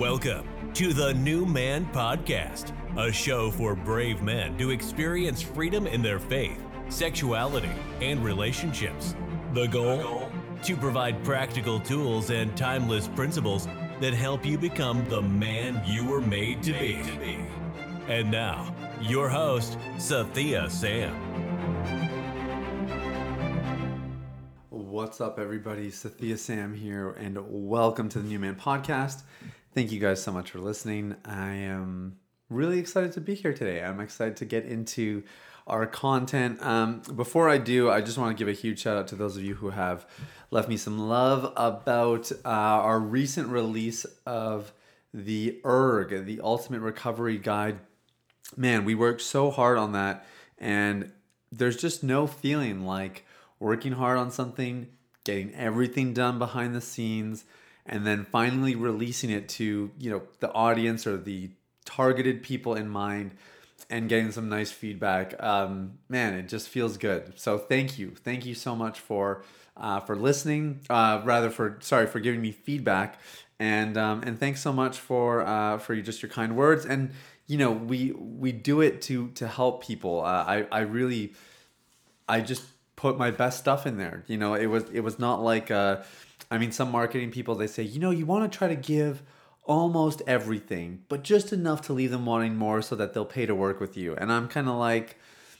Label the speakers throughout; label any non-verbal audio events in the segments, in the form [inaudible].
Speaker 1: Welcome to the New Man Podcast, a show for brave men to experience freedom in their faith, sexuality, and relationships. The goal? To provide practical tools and timeless principles that help you become the man you were made to be. And now, your host, Sathiya Sam.
Speaker 2: What's up, everybody? Sathiya Sam here, and welcome to the New Man Podcast. Thank you guys so much for listening. I am really excited to be here today. I'm excited to get into our content. Um, before I do, I just want to give a huge shout out to those of you who have left me some love about uh, our recent release of the ERG, the Ultimate Recovery Guide. Man, we worked so hard on that, and there's just no feeling like working hard on something, getting everything done behind the scenes and then finally releasing it to you know the audience or the targeted people in mind and getting some nice feedback. Um, man it just feels good. So thank you. Thank you so much for uh, for listening uh, rather for sorry for giving me feedback. And um, and thanks so much for uh, for just your kind words. And you know we we do it to to help people. Uh, i i really i just put my best stuff in there you know it was it was not like uh I mean, some marketing people they say, you know, you want to try to give almost everything, but just enough to leave them wanting more so that they'll pay to work with you. And I'm kind of like,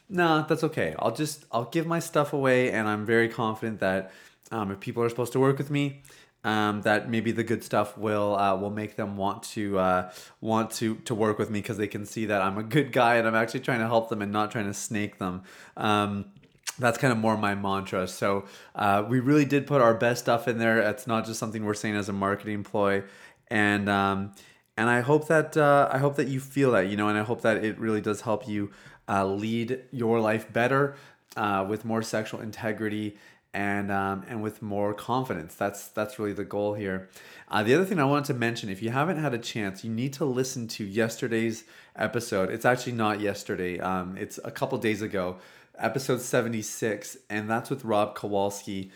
Speaker 2: nah, that's okay. I'll just I'll give my stuff away, and I'm very confident that um, if people are supposed to work with me, um, that maybe the good stuff will uh, will make them want to uh, want to to work with me because they can see that I'm a good guy and I'm actually trying to help them and not trying to snake them. Um, that's kind of more my mantra. So uh, we really did put our best stuff in there. It's not just something we're saying as a marketing ploy, and um, and I hope that uh, I hope that you feel that you know, and I hope that it really does help you uh, lead your life better uh, with more sexual integrity and um, and with more confidence. That's that's really the goal here. Uh, the other thing I wanted to mention, if you haven't had a chance, you need to listen to yesterday's episode. It's actually not yesterday. Um, it's a couple days ago episode 76, and that's with Rob Kowalski.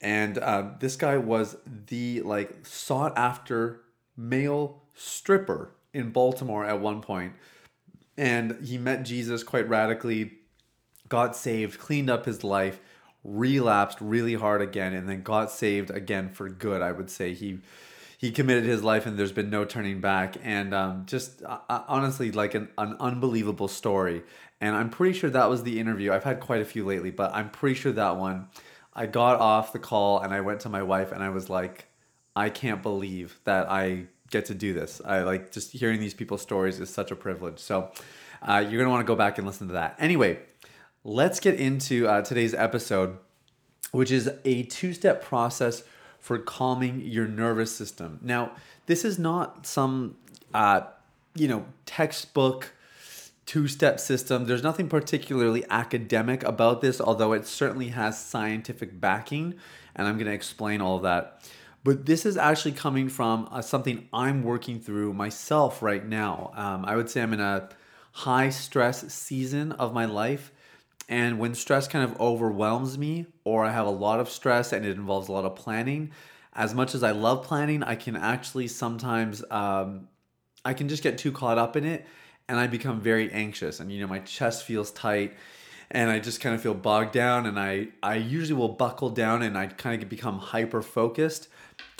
Speaker 2: And uh, this guy was the like sought after male stripper in Baltimore at one point. And he met Jesus quite radically, got saved, cleaned up his life, relapsed really hard again, and then got saved again for good. I would say he he committed his life and there's been no turning back and um, just uh, honestly like an, an unbelievable story and I'm pretty sure that was the interview. I've had quite a few lately, but I'm pretty sure that one. I got off the call and I went to my wife and I was like, I can't believe that I get to do this. I like just hearing these people's stories is such a privilege. So uh, you're gonna want to go back and listen to that. Anyway, let's get into uh, today's episode, which is a two-step process for calming your nervous system. Now, this is not some uh, you know textbook two step system. There's nothing particularly academic about this, although it certainly has scientific backing, and I'm going to explain all that. But this is actually coming from uh, something I'm working through myself right now. Um, I would say I'm in a high stress season of my life. And when stress kind of overwhelms me, or I have a lot of stress and it involves a lot of planning, as much as I love planning, I can actually sometimes, um, I can just get too caught up in it and I become very anxious and you know my chest feels tight and I just kind of feel bogged down and I I usually will buckle down and I kind of become hyper focused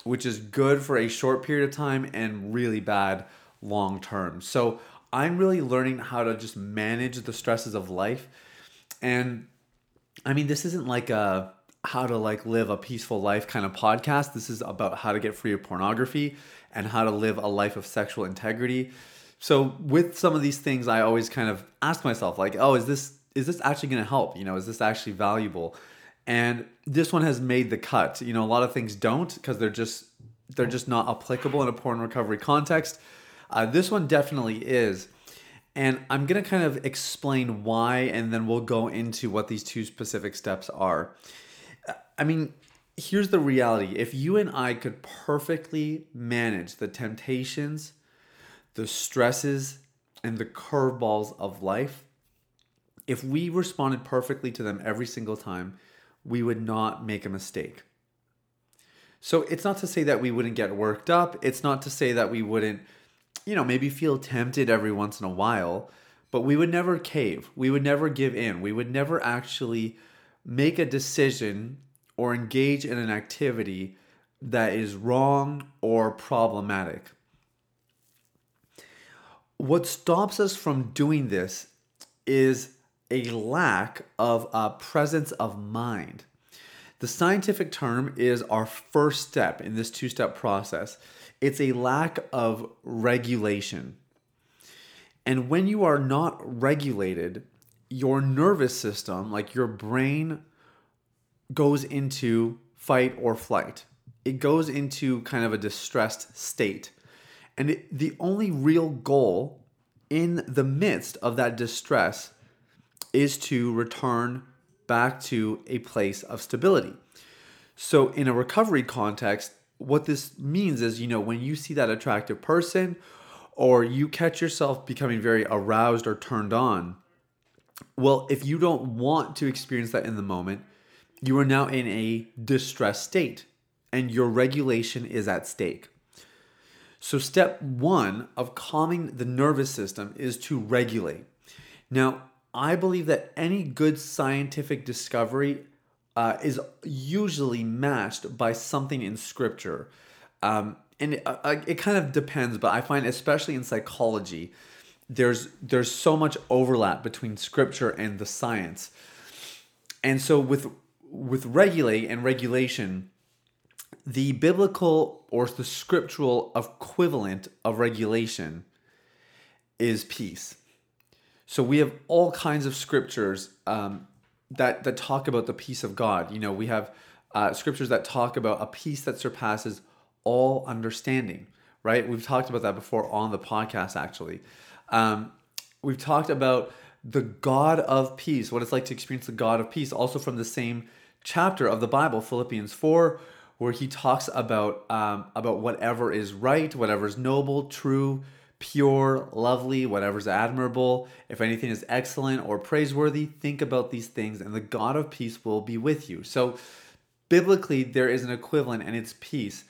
Speaker 2: which is good for a short period of time and really bad long term. So I'm really learning how to just manage the stresses of life and I mean this isn't like a how to like live a peaceful life kind of podcast. This is about how to get free of pornography and how to live a life of sexual integrity so with some of these things, I always kind of ask myself, like, oh, is this is this actually going to help? You know, is this actually valuable? And this one has made the cut. You know, a lot of things don't because they're just they're just not applicable in a porn recovery context. Uh, this one definitely is. And I'm going to kind of explain why, and then we'll go into what these two specific steps are. I mean, here's the reality if you and I could perfectly manage the temptations the stresses and the curveballs of life, if we responded perfectly to them every single time, we would not make a mistake. So it's not to say that we wouldn't get worked up. It's not to say that we wouldn't, you know, maybe feel tempted every once in a while, but we would never cave. We would never give in. We would never actually make a decision or engage in an activity that is wrong or problematic. What stops us from doing this is a lack of a presence of mind. The scientific term is our first step in this two step process. It's a lack of regulation. And when you are not regulated, your nervous system, like your brain, goes into fight or flight. It goes into kind of a distressed state. And it, the only real goal in the midst of that distress is to return back to a place of stability. So, in a recovery context, what this means is, you know, when you see that attractive person or you catch yourself becoming very aroused or turned on, well, if you don't want to experience that in the moment, you are now in a distressed state and your regulation is at stake. So, step one of calming the nervous system is to regulate. Now, I believe that any good scientific discovery uh, is usually matched by something in scripture. Um, and it, uh, it kind of depends, but I find, especially in psychology, there's there's so much overlap between scripture and the science. And so with with regulate and regulation, the biblical or the scriptural equivalent of regulation is peace. So we have all kinds of scriptures um, that that talk about the peace of God. You know, we have uh, scriptures that talk about a peace that surpasses all understanding. Right? We've talked about that before on the podcast. Actually, um, we've talked about the God of peace, what it's like to experience the God of peace, also from the same chapter of the Bible, Philippians four, where he talks about um, about whatever is right, whatever is noble, true, pure, lovely, whatever's admirable, if anything is excellent or praiseworthy, think about these things, and the God of peace will be with you. So, biblically, there is an equivalent, and it's peace.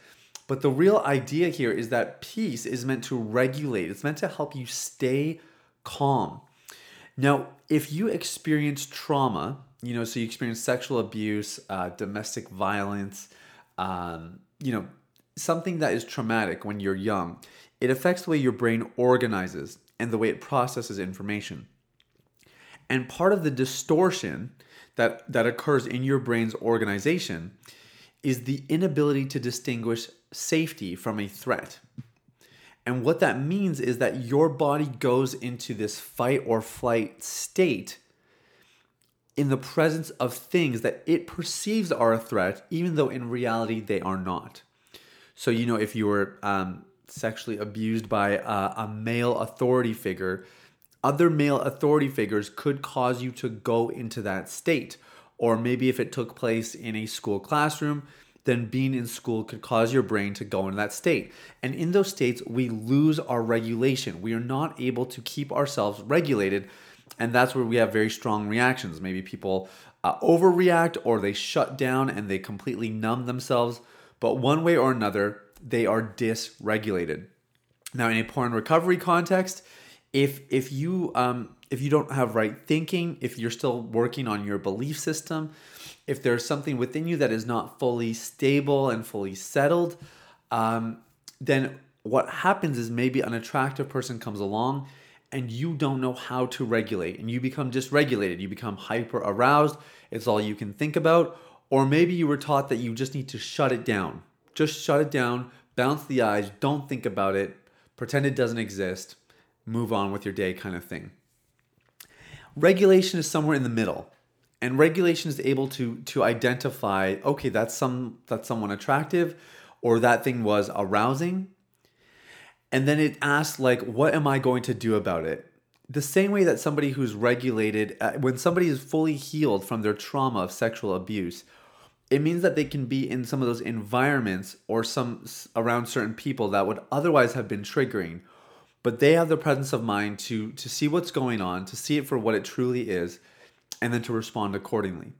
Speaker 2: But the real idea here is that peace is meant to regulate, it's meant to help you stay calm. Now, if you experience trauma, you know, so you experience sexual abuse, uh, domestic violence, um, you know, something that is traumatic when you're young, it affects the way your brain organizes and the way it processes information. And part of the distortion that, that occurs in your brain's organization is the inability to distinguish safety from a threat. And what that means is that your body goes into this fight or flight state in the presence of things that it perceives are a threat, even though in reality they are not. So, you know, if you were um, sexually abused by a, a male authority figure, other male authority figures could cause you to go into that state. Or maybe if it took place in a school classroom, then being in school could cause your brain to go into that state. And in those states, we lose our regulation. We are not able to keep ourselves regulated. And that's where we have very strong reactions. Maybe people uh, overreact or they shut down and they completely numb themselves. But one way or another, they are dysregulated. Now, in a porn recovery context, if if you um, if you don't have right thinking, if you're still working on your belief system, if there's something within you that is not fully stable and fully settled, um, then what happens is maybe an attractive person comes along and you don't know how to regulate and you become dysregulated. You become hyper aroused. It's all you can think about. Or maybe you were taught that you just need to shut it down. Just shut it down, bounce the eyes, don't think about it, pretend it doesn't exist, move on with your day kind of thing. Regulation is somewhere in the middle. And regulation is able to to identify, okay, that's some that's someone attractive or that thing was arousing. And then it asks like what am I going to do about it? The same way that somebody who's regulated uh, when somebody is fully healed from their trauma of sexual abuse it means that they can be in some of those environments or some around certain people that would otherwise have been triggering but they have the presence of mind to to see what's going on to see it for what it truly is and then to respond accordingly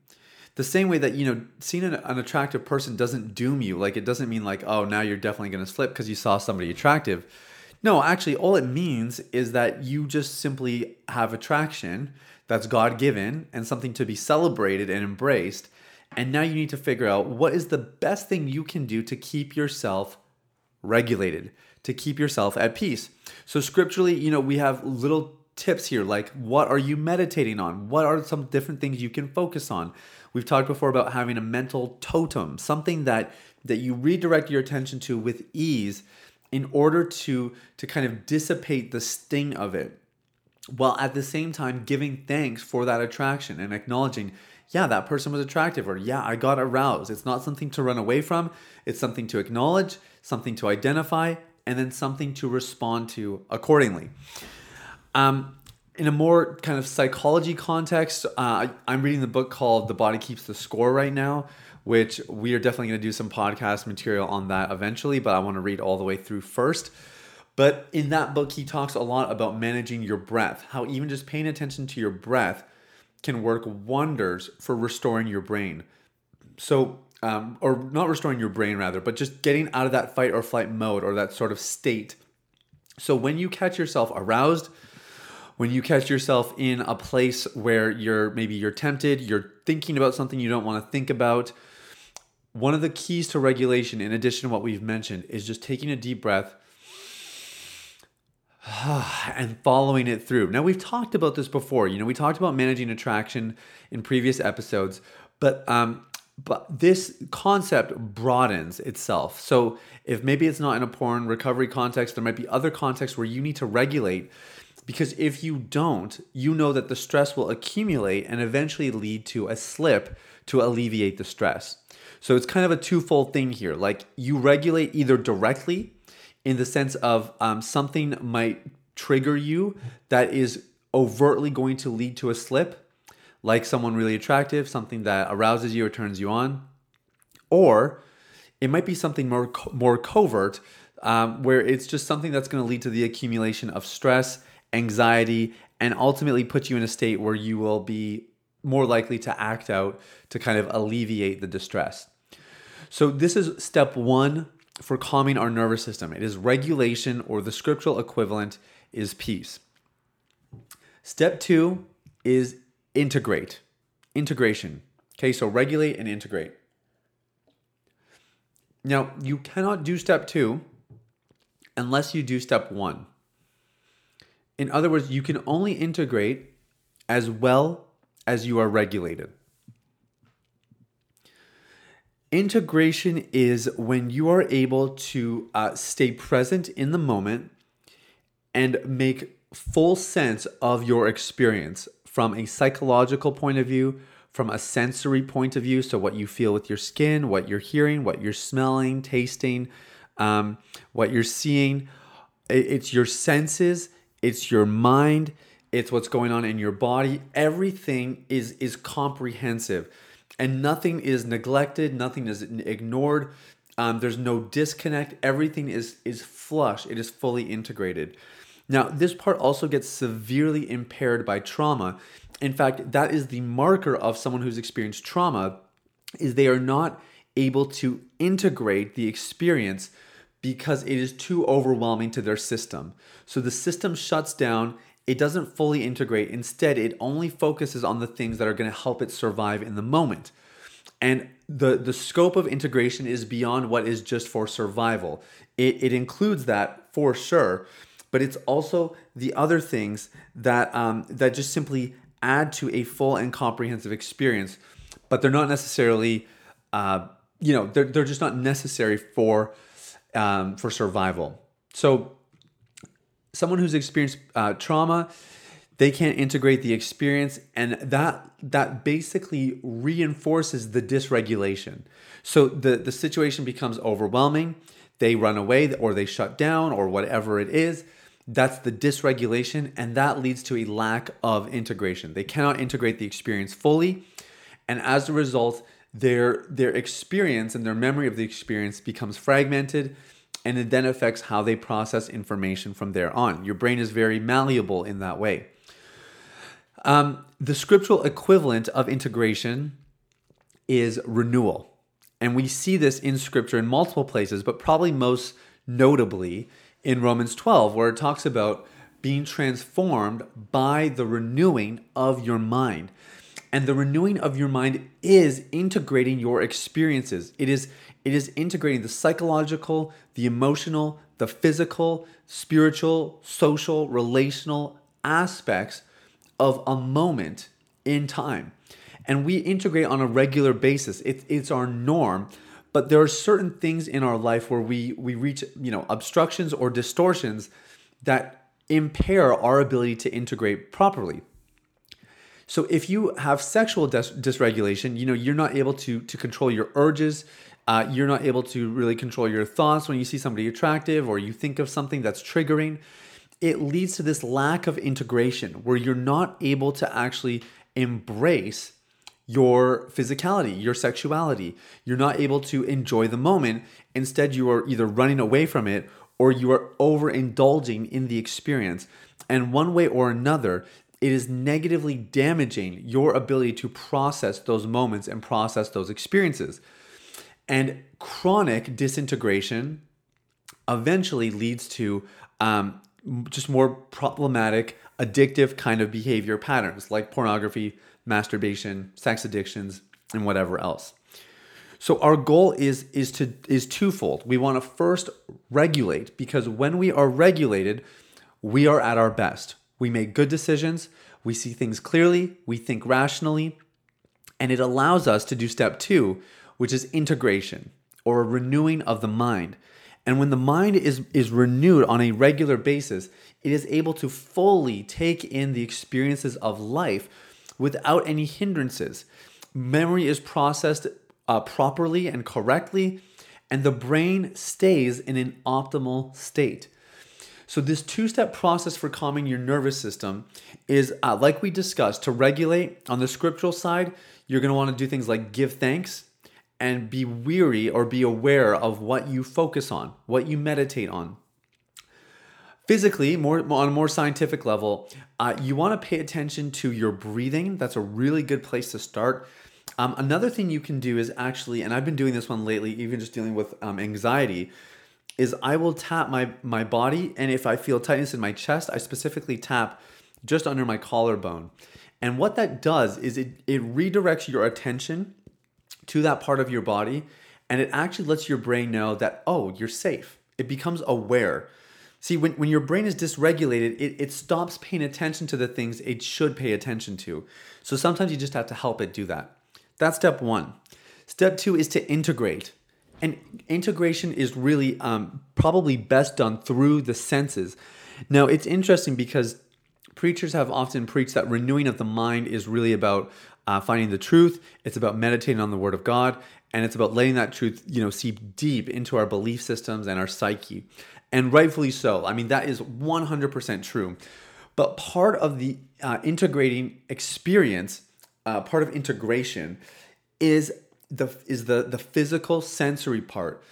Speaker 2: The same way that, you know, seeing an, an attractive person doesn't doom you. Like, it doesn't mean, like, oh, now you're definitely going to slip because you saw somebody attractive. No, actually, all it means is that you just simply have attraction that's God given and something to be celebrated and embraced. And now you need to figure out what is the best thing you can do to keep yourself regulated, to keep yourself at peace. So, scripturally, you know, we have little tips here like what are you meditating on? What are some different things you can focus on? We've talked before about having a mental totem, something that that you redirect your attention to with ease in order to to kind of dissipate the sting of it while at the same time giving thanks for that attraction and acknowledging yeah that person was attractive or yeah i got aroused. It's not something to run away from. It's something to acknowledge something to identify and then something to respond to accordingly. Um, in a more kind of psychology context uh, i'm reading the book called the body keeps the score right now which we are definitely going to do some podcast material on that eventually, but I want to read all the way through first. But in that book, he talks a lot about managing your breath, how even just paying attention to your breath can work wonders for restoring your brain. So, um, or not restoring your brain rather, but just getting out of that fight or flight mode or that sort of state. So, when you catch yourself aroused, when you catch yourself in a place where you're maybe you're tempted, you're thinking about something you don't want to think about, one of the keys to regulation, in addition to what we've mentioned, is just taking a deep breath [sighs] and following it through. Now, we've talked about this before. You know, we talked about managing attraction in previous episodes, but um, but this concept broadens itself. So, if maybe it's not in a porn recovery context, there might be other contexts where you need to regulate. Because if you don't, you know that the stress will accumulate and eventually lead to a slip to alleviate the stress. So it's kind of a twofold thing here. Like you regulate either directly in the sense of um, something might trigger you that is overtly going to lead to a slip, like someone really attractive, something that arouses you or turns you on, or it might be something more co- more covert, um, where it's just something that's going to lead to the accumulation of stress, anxiety, and ultimately put you in a state where you will be more likely to act out to kind of alleviate the distress. So, this is step one for calming our nervous system. It is regulation, or the scriptural equivalent is peace. Step two is integrate, integration. Okay, so regulate and integrate. Now, you cannot do step two unless you do step one. In other words, you can only integrate as well as you are regulated. Integration is when you are able to uh, stay present in the moment and make full sense of your experience from a psychological point of view, from a sensory point of view. So, what you feel with your skin, what you're hearing, what you're smelling, tasting, um, what you're seeing. It's your senses, it's your mind, it's what's going on in your body. Everything is is comprehensive, and nothing is neglected. Nothing is ignored. Um, there's no disconnect. Everything is is flush. It is fully integrated. Now, this part also gets severely impaired by trauma. In fact, that is the marker of someone who's experienced trauma is they are not able to integrate the experience because it is too overwhelming to their system. So the system shuts down it doesn't fully integrate. Instead, it only focuses on the things that are going to help it survive in the moment. And the, the scope of integration is beyond what is just for survival. It, it includes that for sure, but it's also the other things that um, that just simply add to a full and comprehensive experience, but they're not necessarily, uh, you know, they're, they're just not necessary for um, for survival. So someone who's experienced uh, trauma they can't integrate the experience and that that basically reinforces the dysregulation. So the the situation becomes overwhelming. They run away or they shut down or whatever it is. That's the dysregulation and that leads to a lack of integration. They cannot integrate the experience fully and as a result their their experience and their memory of the experience becomes fragmented and it then affects how they process information from there on. Your brain is very malleable in that way. Um, the scriptural equivalent of integration is renewal. And we see this in scripture in multiple places, but probably most notably in Romans 12, where it talks about being transformed by the renewing of your mind. And the renewing of your mind is integrating your experiences. It is it is integrating the psychological, the emotional, the physical, spiritual, social, relational aspects of a moment in time. And we integrate on a regular basis. It, it's our norm. But there are certain things in our life where we, we reach, you know, obstructions or distortions that impair our ability to integrate properly. So if you have sexual dysregulation, you know, you're not able to, to control your urges. Uh, you're not able to really control your thoughts when you see somebody attractive or you think of something that's triggering. It leads to this lack of integration where you're not able to actually embrace your physicality, your sexuality. You're not able to enjoy the moment. Instead, you are either running away from it or you are overindulging in the experience. And one way or another, it is negatively damaging your ability to process those moments and process those experiences. And chronic disintegration eventually leads to um, just more problematic, addictive kind of behavior patterns like pornography, masturbation, sex addictions, and whatever else. So our goal is is to is twofold. We want to first regulate because when we are regulated, we are at our best. We make good decisions, we see things clearly, we think rationally, and it allows us to do step 2, which is integration or a renewing of the mind. And when the mind is is renewed on a regular basis, it is able to fully take in the experiences of life without any hindrances. Memory is processed uh, properly and correctly, and the brain stays in an optimal state. So, this two step process for calming your nervous system is, uh, like we discussed, to regulate on the scriptural side, you're want to do things like give thanks and be weary or be aware of what you focus on, what you meditate on. Physically, more on a more scientific level, uh, you want to pay attention to your breathing. That's a really good place to start. Um, another thing you can do is actually, and I've been doing this one lately, even just dealing with um, anxiety, is I will tap my my body, and if I feel tightness in my chest, I specifically tap just under my collarbone. And what that does is it it redirects your attention to that part of your body, and it actually lets your brain know that oh, you're safe. It becomes aware. See, when, when your brain is dysregulated, it, it stops paying attention to the things it should pay attention to. So sometimes you just have to help it do that. That's step one. Step two is to integrate. And integration is really um, probably best done through the senses. Now, it's interesting because preachers have often preached that renewing of the mind is really about uh, finding the truth. It's about meditating on the Word of God, and it's about letting that truth, you know, seep deep into our belief systems and our psyche and rightfully so. I mean, that is 100% true. But part of the uh, integrating experience, uh, part of integration, is the is the the physical sensory part.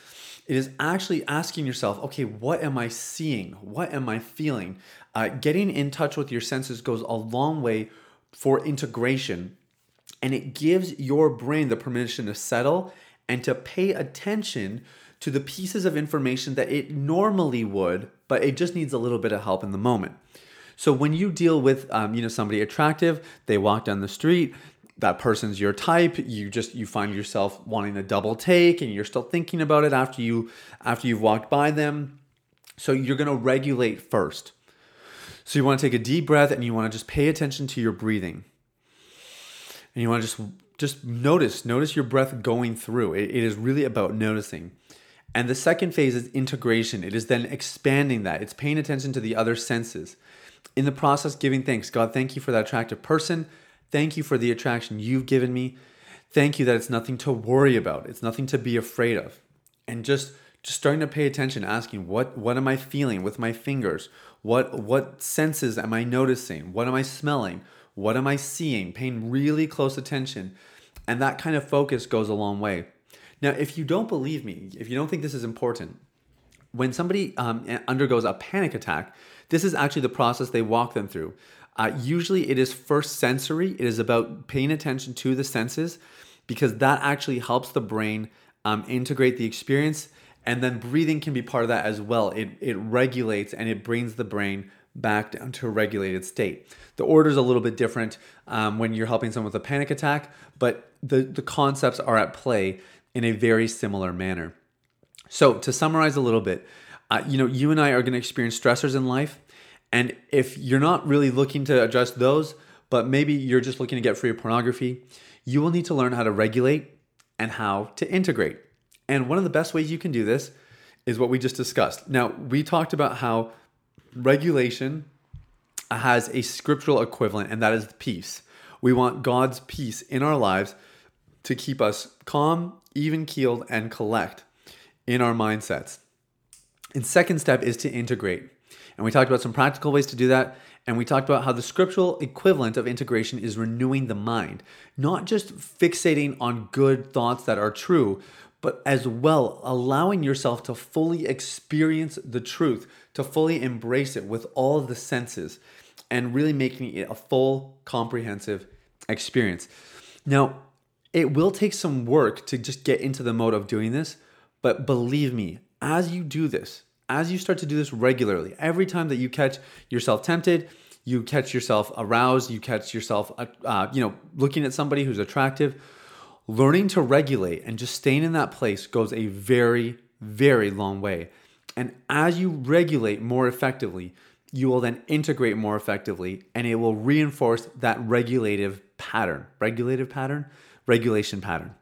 Speaker 2: It is actually asking yourself, okay, what am I seeing? What am I feeling? Uh, getting in touch with your senses goes a long way for integration, and it gives your brain the permission to settle and to pay attention to the pieces of information that it normally would, but it just needs a little bit of help in the moment. So when you deal with um, you know somebody attractive, they walk down the street, that person's your type, you just you find yourself wanting a double take and you're still thinking about it after you after you've walked by them. So you're going to regulate first. So you want to take a deep breath and you want to just pay attention to your breathing. And you want to just just notice notice your breath going through. it, it is really about noticing. And the second phase is integration. It is then expanding that. It's paying attention to the other senses. In the process, giving thanks. God, thank you for that attractive person. Thank you for the attraction you've given me. Thank you that it's nothing to worry about. It's nothing to be afraid of. And just just starting to pay attention, asking what what am I feeling with my fingers? What what senses am I noticing? What am I smelling? What am I seeing? Paying really close attention. And that kind of focus goes a long way. Now, if you don't believe me, if you don't think this is important, when somebody um, undergoes a panic attack, this is actually the process they walk them through. Uh, usually, it is first sensory. It is about paying attention to the senses, because that actually helps the brain um, integrate the experience. And then breathing can be part of that as well. It, it regulates and it brings the brain back down to a regulated state. The order is a little bit different um, when you're helping someone with a panic attack, but the, the concepts are at play in a very similar manner. So, to summarize a little bit, uh, you know, you and I are going to experience stressors in life. And if you're not really looking to address those, but maybe you're just looking to get free of pornography, you will need to learn how to regulate and how to integrate. And one of the best ways you can do this is what we just discussed. Now, we talked about how regulation has a scriptural equivalent, and that is peace. We want God's peace in our lives to keep us calm, even keeled, and collect in our mindsets. And second step is to integrate. And we talked about some practical ways to do that. And we talked about how the scriptural equivalent of integration is renewing the mind, not just fixating on good thoughts that are true, but as well allowing yourself to fully experience the truth, to fully embrace it with all of the senses, and really making it a full, comprehensive experience. Now, it will take some work to just get into the mode of doing this, but believe me, as you do this, as you start to do this regularly, every time that you catch yourself tempted, you catch yourself aroused, you catch yourself, uh, uh, you know, looking at somebody who's attractive, learning to regulate and just staying in that place goes a very, very long way. And as you regulate more effectively, you will then integrate more effectively and it will reinforce that regulative pattern, regulative pattern, regulation pattern.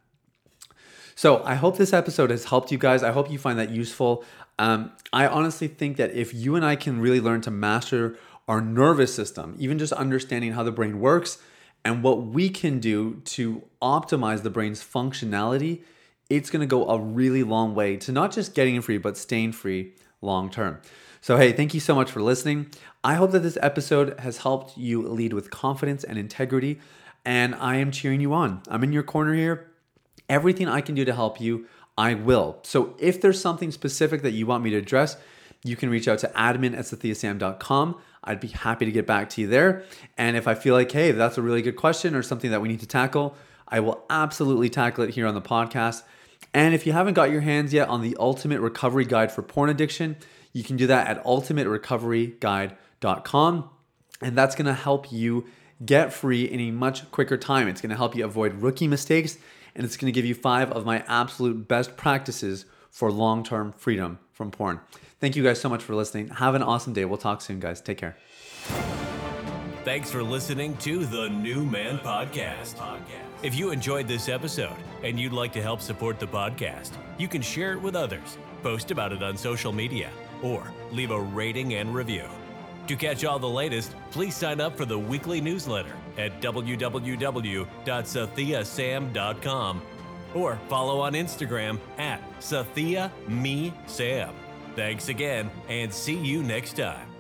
Speaker 2: So I hope this episode has helped you guys. I hope you find that useful. Um, I honestly think that if you and I can really learn to master our nervous system, even just understanding how the brain works and what we can do to optimize the brain's functionality, it's going to go a really long way to not just getting free, but staying free long term. So, hey, thank you so much for listening. I hope that this episode has helped you lead with confidence and integrity. And I am cheering you on. I'm in your corner here. Everything I can do to help you, I will. So if there's something specific that you want me to address, you can reach out to admin at sathiyasam.com. I'd be happy to get back to you there. And if I feel like, hey, that's a really good question or something that we need to tackle, I will absolutely tackle it here on the podcast. And if you haven't got your hands yet on the Ultimate Recovery Guide for Porn Addiction, you can do that at ultimaterecoveryguide.com. And that's gonna help you get free in a much quicker time. It's gonna help you avoid rookie mistakes and it's going to give you five of my absolute best practices for long term freedom from porn. Thank you guys so much for listening. Have an awesome day. We'll talk soon, guys. Take care.
Speaker 1: Thanks for listening to the New Man Podcast. If you enjoyed this episode and you'd like to help support the podcast, you can share it with others, post about it on social media, or leave a rating and review. To catch all the latest, please sign up for the weekly newsletter at www.sathiyasam.com or follow on Instagram at Sathia Me Sam. Thanks again and see you next time.